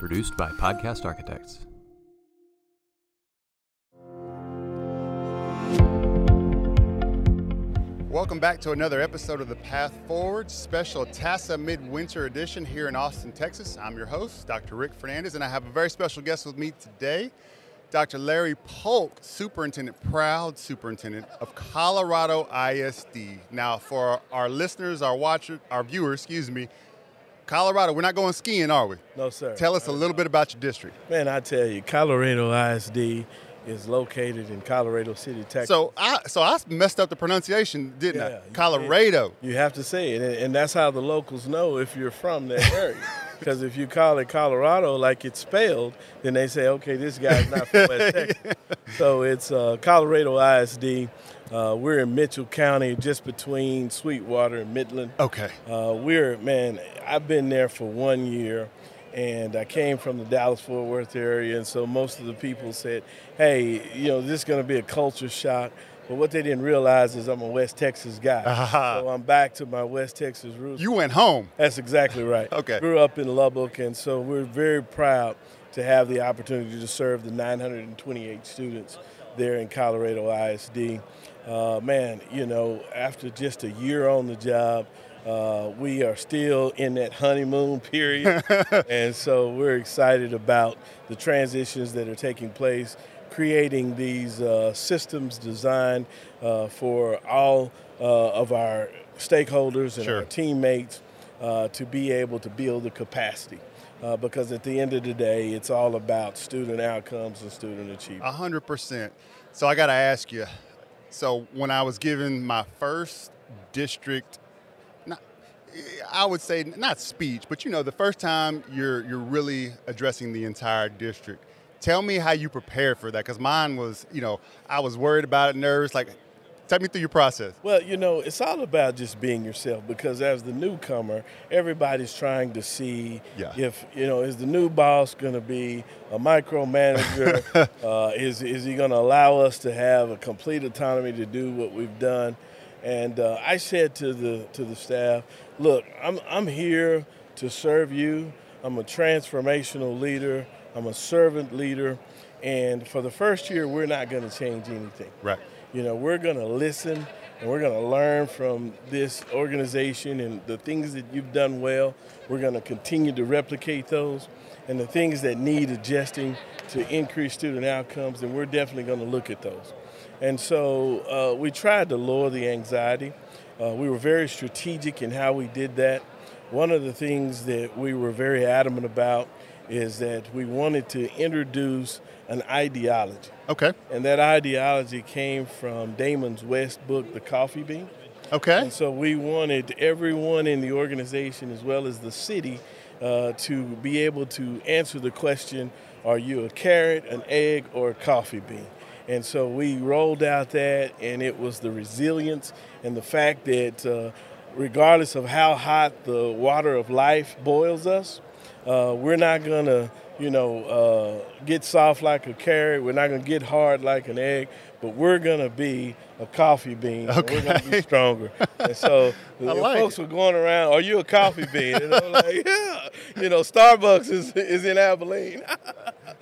Produced by Podcast Architects. Welcome back to another episode of the Path Forward special TASA Midwinter Edition here in Austin, Texas. I'm your host, Dr. Rick Fernandez, and I have a very special guest with me today, Dr. Larry Polk, Superintendent, proud Superintendent of Colorado ISD. Now, for our listeners, our watchers, our viewers, excuse me, Colorado, we're not going skiing, are we? No, sir. Tell us a little bit about your district. Man, I tell you, Colorado ISD is located in Colorado City, Texas. So I so I messed up the pronunciation, didn't Yeah, I? Colorado. you have to say it, and- and that's how the locals know if you're from that area. Because if you call it Colorado like it's spelled, then they say, okay, this guy's not from West Texas. So it's uh, Colorado ISD. Uh, we're in Mitchell County, just between Sweetwater and Midland. Okay. Uh, we're man, I've been there for one year, and I came from the Dallas Fort Worth area, and so most of the people said, "Hey, you know, this is going to be a culture shock." But what they didn't realize is I'm a West Texas guy, Ah. so I'm back to my West Texas roots. You went home. That's exactly right. Okay. Grew up in Lubbock, and so we're very proud to have the opportunity to serve the 928 students there in Colorado ISD. Uh, man, you know, after just a year on the job, uh, we are still in that honeymoon period, and so we're excited about the transitions that are taking place, creating these uh, systems designed uh, for all uh, of our stakeholders and Sure. our teammates uh, to be able to build the capacity. Uh, because at the end of the day, it's all about student outcomes and student achievement. A hundred percent. So I got to ask you. So when I was given my first district, not, I would say not speech, but you know, the first time you're you're really addressing the entire district. Tell me how you prepared for that, because mine was, you know, I was worried about it, nervous. Like, take me through your process. Well, you know, it's all about just being yourself because as the newcomer, everybody's trying to see Yeah. if, you know, is the new boss going to be a micromanager? uh, is, is he going to allow us to have a complete autonomy to do what we've done? And uh, I said to the, to the staff, look, I'm, I'm here to serve you. I'm a transformational leader. I'm a servant leader. And for the first year, we're not going to change anything. Right. You know, we're going to listen and we're going to learn from this organization and the things that you've done well. We're going to continue to replicate those. And the things that need adjusting to increase student outcomes, and we're definitely going to look at those. And so uh, we tried to lower the anxiety. Uh, we were very strategic in how we did that. One of the things that we were very adamant about is that we wanted to introduce an ideology. Okay. And that ideology came from Damon's West book, The Coffee Bean. Okay. And so we wanted everyone in the organization as well as the city uh, to be able to answer the question are you a carrot, an egg, or a coffee bean? And so we rolled out that, and it was the resilience and the fact that uh, regardless of how hot the water of life boils us, uh, we're not going to, you know, uh, get soft like a carrot. We're not going to get hard like an egg, but we're going to be a coffee bean. and We're going to be stronger. And so like folks it. were going around, are you a coffee bean? And I'm like, yeah. You know, Starbucks is, is in Abilene.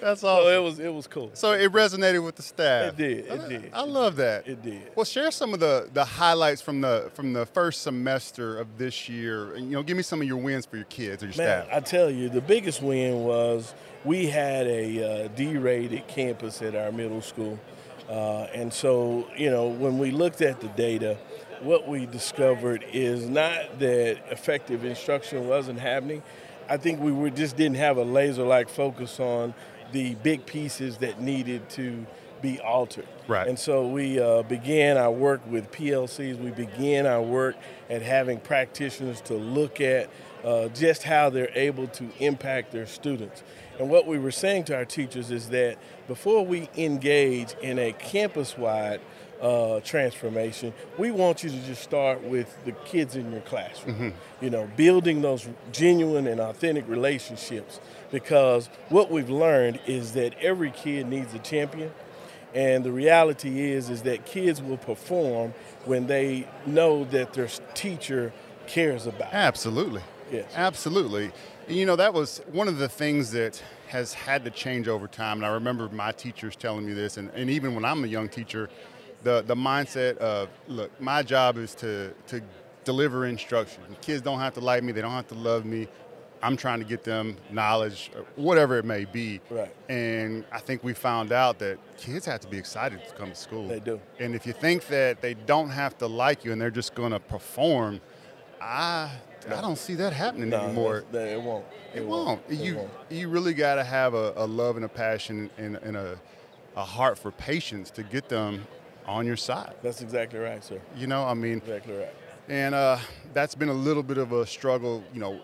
That's so awesome. it was it was cool. So it resonated with the staff. It did, it I- did. I love that. It did. Well, share some of the, the highlights from the from the first semester of this year. And, you know, give me some of your wins for your kids or your Man, staff. I tell you, the biggest win was we had a uh, D-rated campus at our middle school, uh, and so you know when we looked at the data, what we discovered is not that effective instruction wasn't happening. I think we were, just didn't have a laser-like focus on the big pieces that needed to be altered. Right. And so we uh, began our work with PLCs. We began our work at having practitioners to look at uh, just how they're able to impact their students. And what we were saying to our teachers is that before we engage in a campus wide uh, transformation, we want you to just start with the kids in your classroom. You know, building those genuine and authentic relationships because what we've learned is that every kid needs a champion. And the reality is, is that kids will perform when they know that their teacher cares about. Absolutely. Yes. Absolutely. You know, that was one of the things that has had to change over time. And I remember my teachers telling me this, and, and even when I'm a young teacher, the, the mindset of, look, my job is to, to deliver instruction. Kids don't have to like me, they don't have to love me. I'm trying to get them knowledge, whatever it may be. Right. And I think we found out that kids have to be excited to come to school. They do. And if you think that they don't have to like you and they're just going to perform, I I don't see that happening No, anymore. that- it won't. It won't. It you won't. you really got to have a, a love and a passion and, and a, a heart for patience to get them on your side. That's exactly right, sir. You know, I mean, Exactly right. and uh, that's been a little bit of a struggle, you know,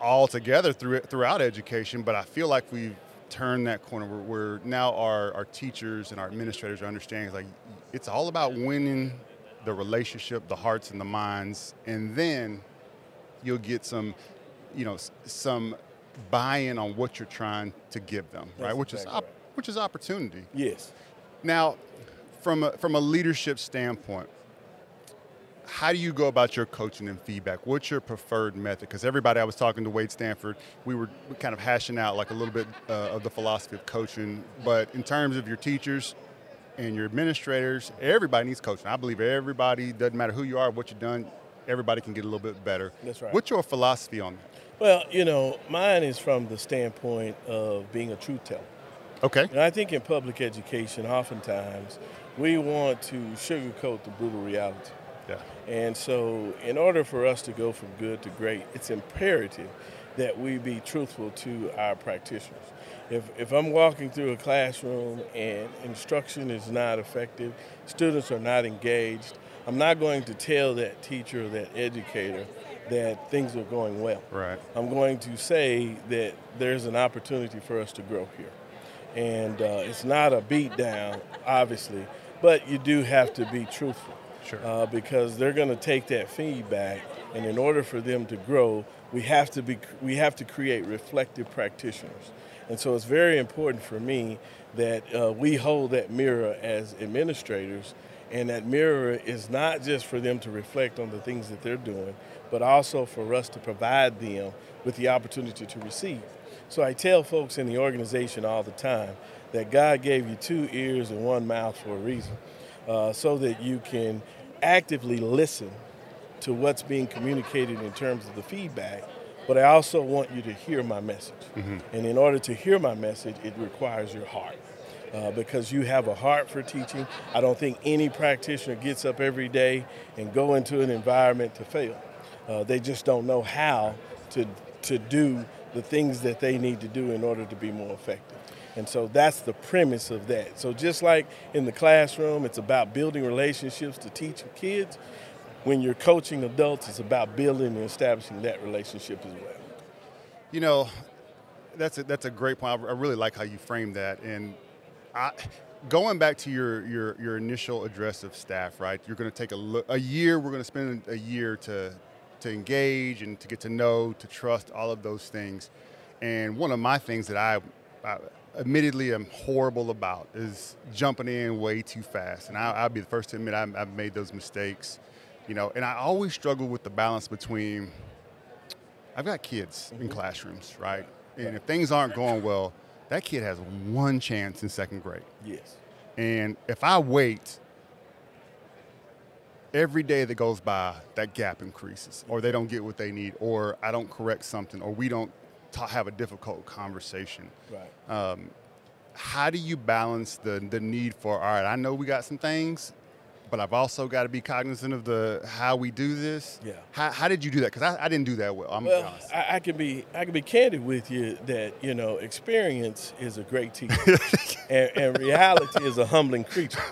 all together through, throughout education. But I feel like we've turned that corner where, where now our, our teachers and our administrators are understanding like it's all about winning the relationship, the hearts and the minds, and then you'll get some, you know, some buy-in on what you're trying to give them, right? That's Which is exactly op- right. which is opportunity. Yes. Now, from a, from a leadership standpoint, how do you go about your coaching and feedback? What's your preferred method? Because everybody I was talking to Wade Stanford, we were kind of hashing out like a little bit uh, of the philosophy of coaching. But in terms of your teachers and your administrators, everybody needs coaching. I believe everybody, doesn't matter who you are, what you've done, everybody can get a little bit better. That's right. What's your philosophy on that? Well, you know, mine is from the standpoint of being a truth teller. Okay. And I think in public education, oftentimes, we want to sugarcoat the brutal reality. Yeah. And so, in order for us to go from good to great, it's imperative that we be truthful to our practitioners. If, if I'm walking through a classroom and instruction is not effective, students are not engaged, I'm not going to tell that teacher or that educator that things are going well. Right. I'm going to say that there's an opportunity for us to grow here. And uh, it's not a beat down, obviously, but you do have to be truthful. Sure. Uh, because they're going to take that feedback, and in order for them to grow, we have to be we have to create reflective practitioners. And so it's very important for me that uh, we hold that mirror as administrators, and that mirror is not just for them to reflect on the things that they're doing, but also for us to provide them with the opportunity to receive. So I tell folks in the organization all the time that God gave you two ears and one mouth for a reason, uh, so that you can actively listen to what's being communicated in terms of the feedback. But I also want you to hear my message. And in order to hear my message, it requires your heart. Uh, because you have a heart for teaching. I don't think any practitioner gets up every day and go into an environment to fail. Uh, they just don't know how to, to do the things that they need to do in order to be more effective. And so that's the premise of that. So just like in the classroom, it's about building relationships to teach kids. When you're coaching adults, it's about building and establishing that relationship as well. You know, that's a, that's a great point. I really like how you framed that. And I, going back to your, your, your initial address of staff, right? You're going to take a, look, a year. We're going to spend a year to to engage and to get to know, to trust, all of those things. And one of my things that I, I admittedly am horrible about is jumping in way too fast. And I, I'll be the first to admit I, I've made those mistakes. You know, and I always struggle with the balance between I've got kids in mm-hmm. classrooms, right? And if things aren't going well, that kid has one chance in second grade. Yes. And if I wait, every day that goes by, that gap increases, or they don't get what they need, or I don't correct something, or we don't have a difficult conversation. Right. Um, how do you balance the, the need for, all right, I know we got some things, but I've also got to be cognizant of the how we do this. Yeah. How, how did you do that? Because I, I didn't do that well. I'm Well, honest. I, I can be I can be candid with you that you know experience is a great teacher, and, and reality is a humbling creature.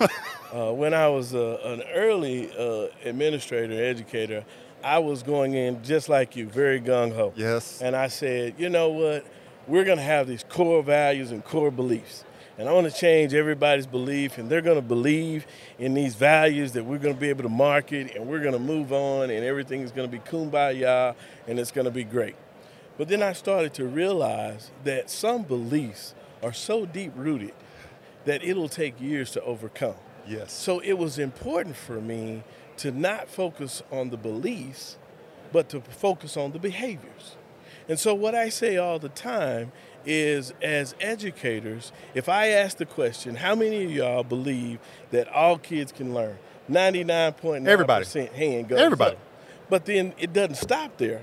Uh, when I was uh, an early uh, administrator, educator, I was going in just like you, very gung ho. Yes. And I said, you know what? We're going to have these core values and core beliefs. And I want to change everybody's belief, and they're going to believe in these values that we're going to be able to market, and we're going to move on, and everything is going to be kumbaya, and it's going to be great. But then I started to realize that some beliefs are so deep rooted that it'll take years to overcome. Yes. So it was important for me to not focus on the beliefs, but to focus on the behaviors. And so, what I say all the time is as educators, if I ask the question, how many of y'all believe that all kids can learn? 99.9% Everybody. hand goes Everybody. up. But then it doesn't stop there.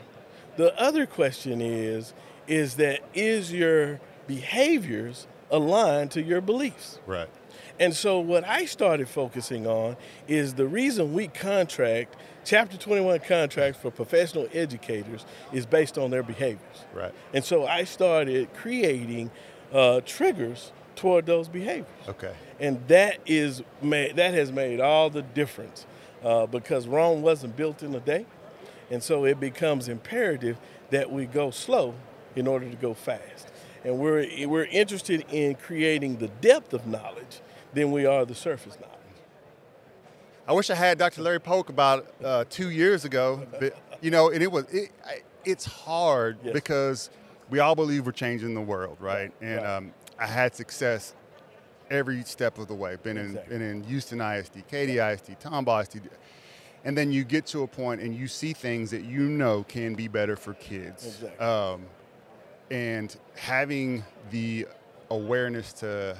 The other question is, is that is your behaviors aligned to your beliefs? Right. And so what I started focusing on is the reason we contract, Chapter 21 contracts for professional educators is based on their behaviors. Right. And so I started creating uh, triggers toward those behaviors. Okay. And that is made, that has made all the difference uh, because Rome wasn't built in a day. And so it becomes imperative that we go slow in order to go fast. And we're, we're interested in creating the depth of knowledge than we are the surface knowledge. I wish I had Dr. Larry Polk about uh, two years ago, but, you know, and it was it, it's hard Yes. because we all believe we're changing the world, right? And Right. Um, I had success every step of the way. Been in Exactly. been in Houston ISD, Katy ISD, Tomball ISD, and then you get to a point and you see things that you know can be better for kids. Exactly. Um, and having the awareness to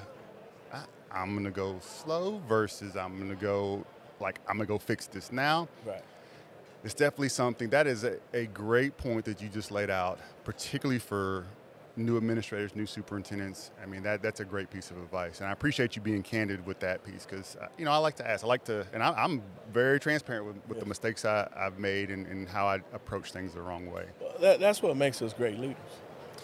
I'm gonna go slow versus I'm gonna go like I'm gonna go fix this now. Right. It's definitely something that is a, a great point that you just laid out, particularly for new administrators, new superintendents. I mean, that that's a great piece of advice, and I appreciate you being candid with that piece because uh, you know I like to ask, I like to, and I, I'm very transparent with, with the mistakes I, I've made and, and how I approach things the wrong way. Well, that, that's what makes us great leaders,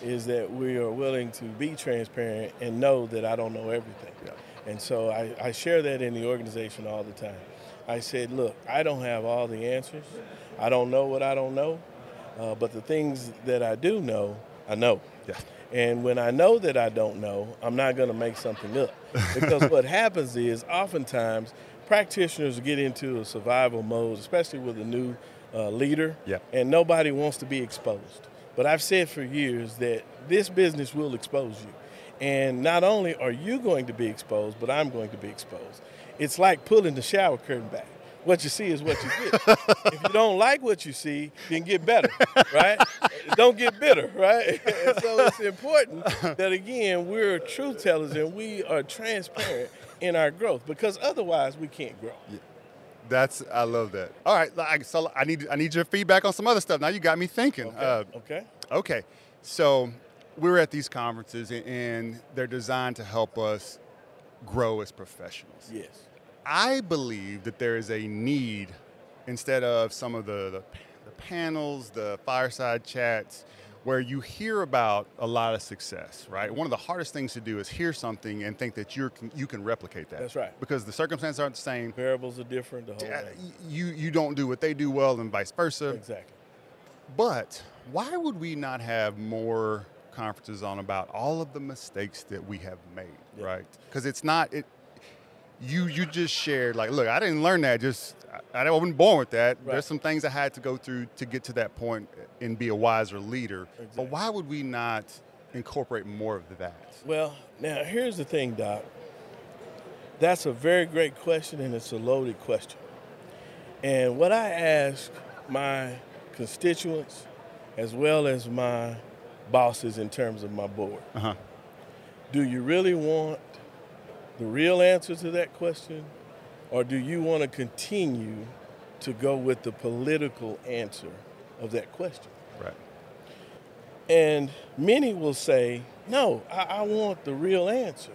is that we are willing to be transparent and know that I don't know everything. Yeah. And so I, I share that in the organization all the time. I said, look, I don't have all the answers. I don't know what I don't know, uh, but the things that I do know, I know. Yeah. And when I know that I don't know, I'm not going to make something up. Because what happens is oftentimes practitioners get into a survival mode, especially with a new uh, leader, Yeah. and nobody wants to be exposed. But I've said for years that this business will expose you. And not only are you going to be exposed, but I'm going to be exposed. It's like pulling the shower curtain back. What you see is what you get. if you don't like what you see, then get better, right? don't get bitter, right? and so it's important that, again, we're truth tellers and we are transparent in our growth because otherwise we can't grow. That's I love that. All right, like, so I need I need your feedback on some other stuff. Now you got me thinking. Okay. Uh, okay? Okay, so we're at these conferences and- and they're designed to help us grow as professionals. Yes. I believe that there is a need, instead of some of the, the, the panels, the fireside chats, where you hear about a lot of success, right? One of the hardest things to do is hear something and think that you're, you can replicate that. That's right. Because the circumstances aren't the same. Variables are different, the whole thing. You, you don't do what they do well and vice versa. Exactly. But why would we not have more conferences on about all of the mistakes that we have made, Yeah. right? Because it's not it. You you just shared like, look, I didn't learn that. Just I, wasn't born with that. Right. There's some things I had to go through to get to that point and be a wiser leader. Exactly. But why would we not incorporate more of that? Well, now here's the thing, Doc. That's a very great question, and it's a loaded question. And what I ask my constituents, as well as my bosses in terms of my board, Uh huh. do you really want the real answer to that question, or do you want to continue to go with the political answer of that question? Right. And many will say, no, I, I want the real answer.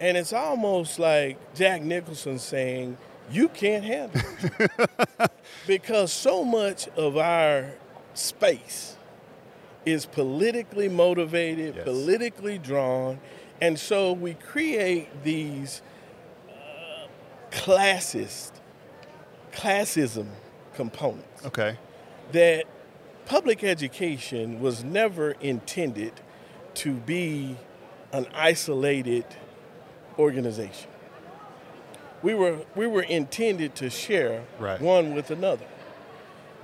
And it's almost like Jack Nicholson saying, you can't handle it. because so much of our space is politically motivated, Yes. politically drawn. And so we create these classist, classism components Okay. that public education was never intended to be an isolated organization. We were, we were intended to share Right. one with another.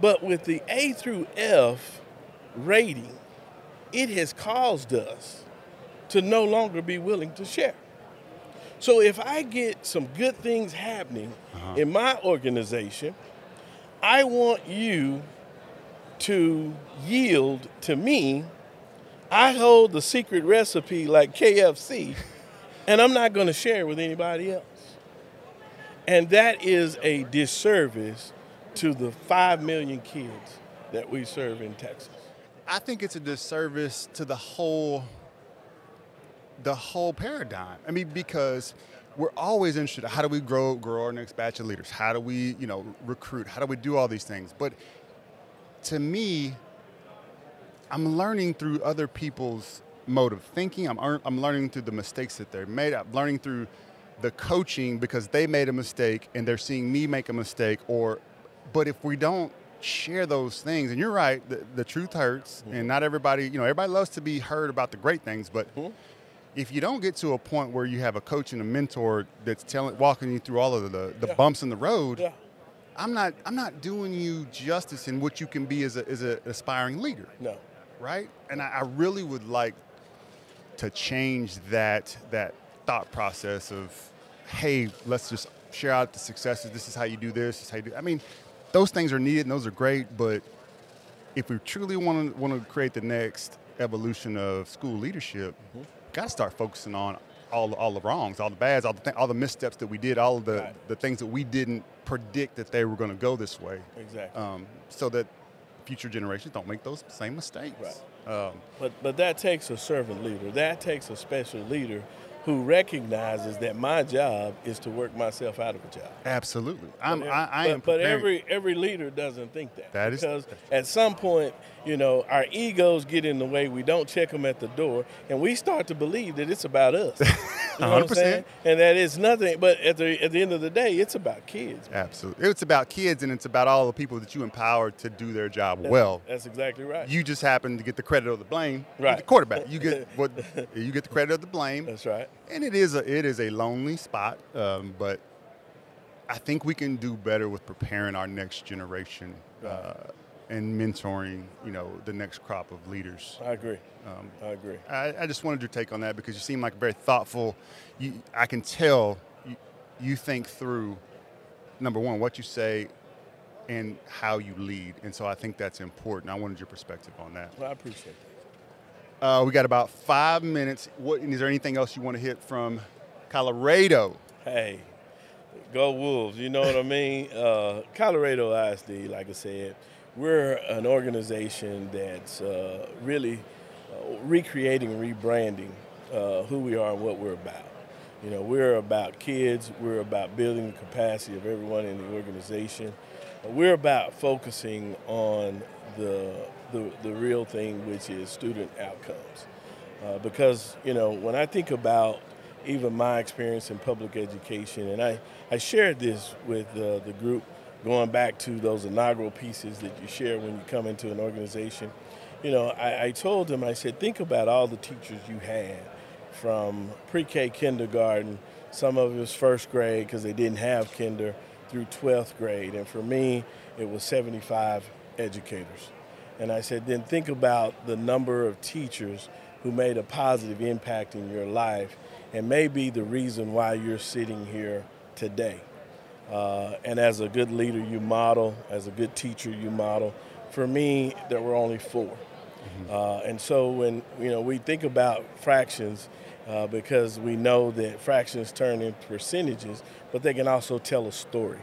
But with the A through F rating, it has caused us to no longer be willing to share. So if I get some good things happening uh-huh. in my organization, I want you to yield to me, I hold the secret recipe like KFC, and I'm not going to share it with anybody else. And that is a disservice to the 5 million kids that we serve in Texas. I think it's a disservice to the whole the whole paradigm. I mean, because we're always interested. How do we grow grow our next batch of leaders? How do we, you know, recruit? How do we do all these things? But to me, I'm learning through other people's mode of thinking. I'm I'm learning through the mistakes that they made. I'm learning through the coaching because they made a mistake and they're seeing me make a mistake. Or, but if we don't share those things, and you're right, the, the truth hurts, mm-hmm. and not everybody, you know, everybody loves to be heard about the great things, but. Mm-hmm if you don't get to a point where you have a coach and a mentor that's telling, walking you through all of the, the yeah. bumps in the road, yeah. I'm not I'm not doing you justice in what you can be as a as an aspiring leader. No. Right? And I, I really would like to change that that thought process of, hey, let's just share out the successes. This is how you do this. This is how you do. I mean, those things are needed and those are great, but if we truly want to want to create the next evolution of school leadership, mm-hmm got to start focusing on all, all the wrongs, all the bads, all the, th- all the missteps that we did, all of the, right. the things that we didn't predict that they were going to go this way. Exactly. Um, so that future generations don't make those same mistakes. Right. Um, but, but that takes a servant leader. That takes a special leader who recognizes that my job is to work myself out of a job. Absolutely, I'm, but, I, I but, am. But every every leader doesn't think that. That is because at some point, you know, our egos get in the way. We don't check them at the door, and we start to believe that it's about us. You know 100%. And that is nothing. But at the at the end of the day, it's about kids. Man. Absolutely, it's about kids, and it's about all the people that you empower to do their job that's, well. That's exactly right. You just happen to get the credit or the blame. Right. The quarterback. You get what you get the credit or the blame. That's right and it is a it is a lonely spot, um, but I think we can do better with preparing our next generation uh, and mentoring, you know, the next crop of leaders. I agree. Um, I agree. I, I, just wanted your take on that because you seem like a very thoughtful. You, I can tell you, you think through number one what you say and how you lead, and so I think that's important. I wanted your perspective on that. Well, I appreciate that. Uh, we got about five minutes. What, is there anything else you want to hit from Colorado? Hey, go Wolves. You know what I mean? Uh, Colorado ISD, like I said, we're an organization that's uh, really uh, recreating, rebranding uh, who we are and what we're about. You know, we're about kids. We're about building the capacity of everyone in the organization. We're about focusing on the the, the real thing, which is student outcomes. Uh, because, you know, when I think about even my experience in public education, and I, I shared this with uh, the group going back to those inaugural pieces that you share when you come into an organization. You know, I, I told them, I said, think about all the teachers you had from pre-K kindergarten, some of it was first grade because they didn't have kinder, through 12th grade. And for me, it was 75 educators. And I said, then think about the number of teachers who made a positive impact in your life and may be the reason why you're sitting here today. Uh, and as a good leader, you model, as a good teacher, you model. For me, there were only 4 mm-hmm. uh, and so when you know we think about fractions, uh, because we know that fractions turn into percentages, but they can also tell a story.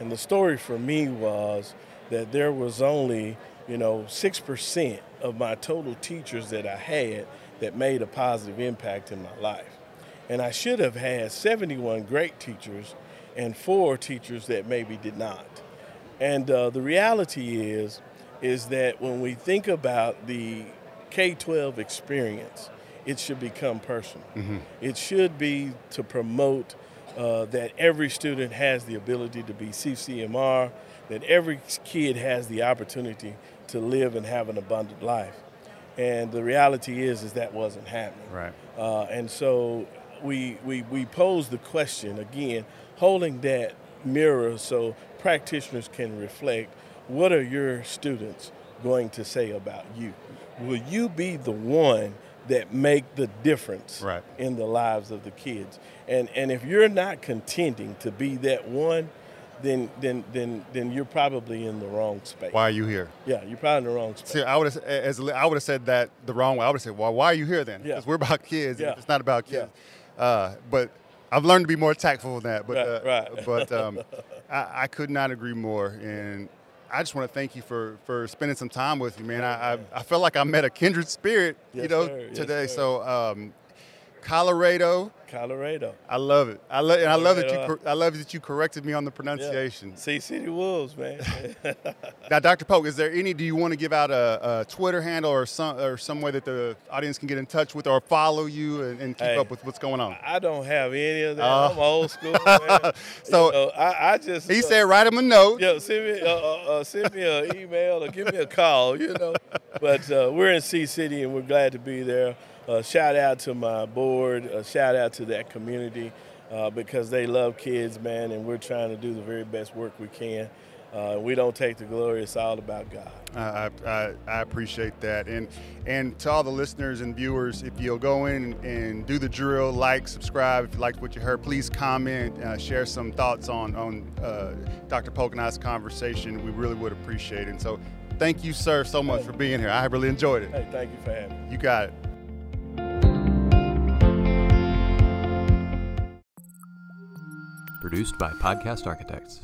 And the story for me was that there was only you know, 6% of my total teachers that I had that made a positive impact in my life. And I should have had 71 great teachers and four teachers that maybe did not. And uh, the reality is, is that when we think about the K-12 experience, it should become personal. Mm-hmm. It should be to promote uh, that every student has the ability to be CCMR, that every kid has the opportunity to live and have an abundant life. And the reality is, is that wasn't happening. Right. Uh, and so we, we, we pose the question again, holding that mirror so practitioners can reflect what are your students going to say about you? Will you be the one that make the difference right. in the lives of the kids? And, and if you're not contending to be that one, then then then then you're probably in the wrong space. Why are you here? Yeah, you're probably in the wrong space. See, I would have as I would have said that the wrong way. I would have said, "Well, why are you here then?" Yeah. Because we're about kids. and Yeah. It's not about kids. Uh, but I've learned to be more tactful than that. But Right, uh, right. but um, I, I could not agree more. And I just want to thank you for for spending some time with me, man. I I, I felt like I met a kindred spirit, you know, sir. Today. sir. So. Um, Colorado, Colorado. I love it. I love and I love that you I love that you corrected me on the Yeah. pronunciation. C-City Wolves, man. Now, Dr. Polk, is there any? Do you want to give out a, a Twitter handle or some or some way that the audience can get in touch with or follow you and, and keep Hey. up with what's going on? I don't have any of that. Uh. I'm old school, man. So- You know, I, I just He uh, said, write him a note. Yeah, send me uh, uh, uh, send me an email or give me a call, you know. But uh, we're in C-City and we're glad to be there. Uh, shout out to my board. Uh, shout out to that community uh, because they love kids, man, and we're trying to do the very best work we can. Uh, we don't take the glory; it's all about God. I, I, I appreciate that. And and to all the listeners and viewers, if you'll go in and do the drill, like, subscribe if you liked what you heard, please comment, uh, share some thoughts on on uh, Dr. Polk and I's conversation. We really would appreciate it. And so, thank you, sir, so much for being here. I really enjoyed it. Hey, thank you for having me. You got it. Produced by Podcast Architects.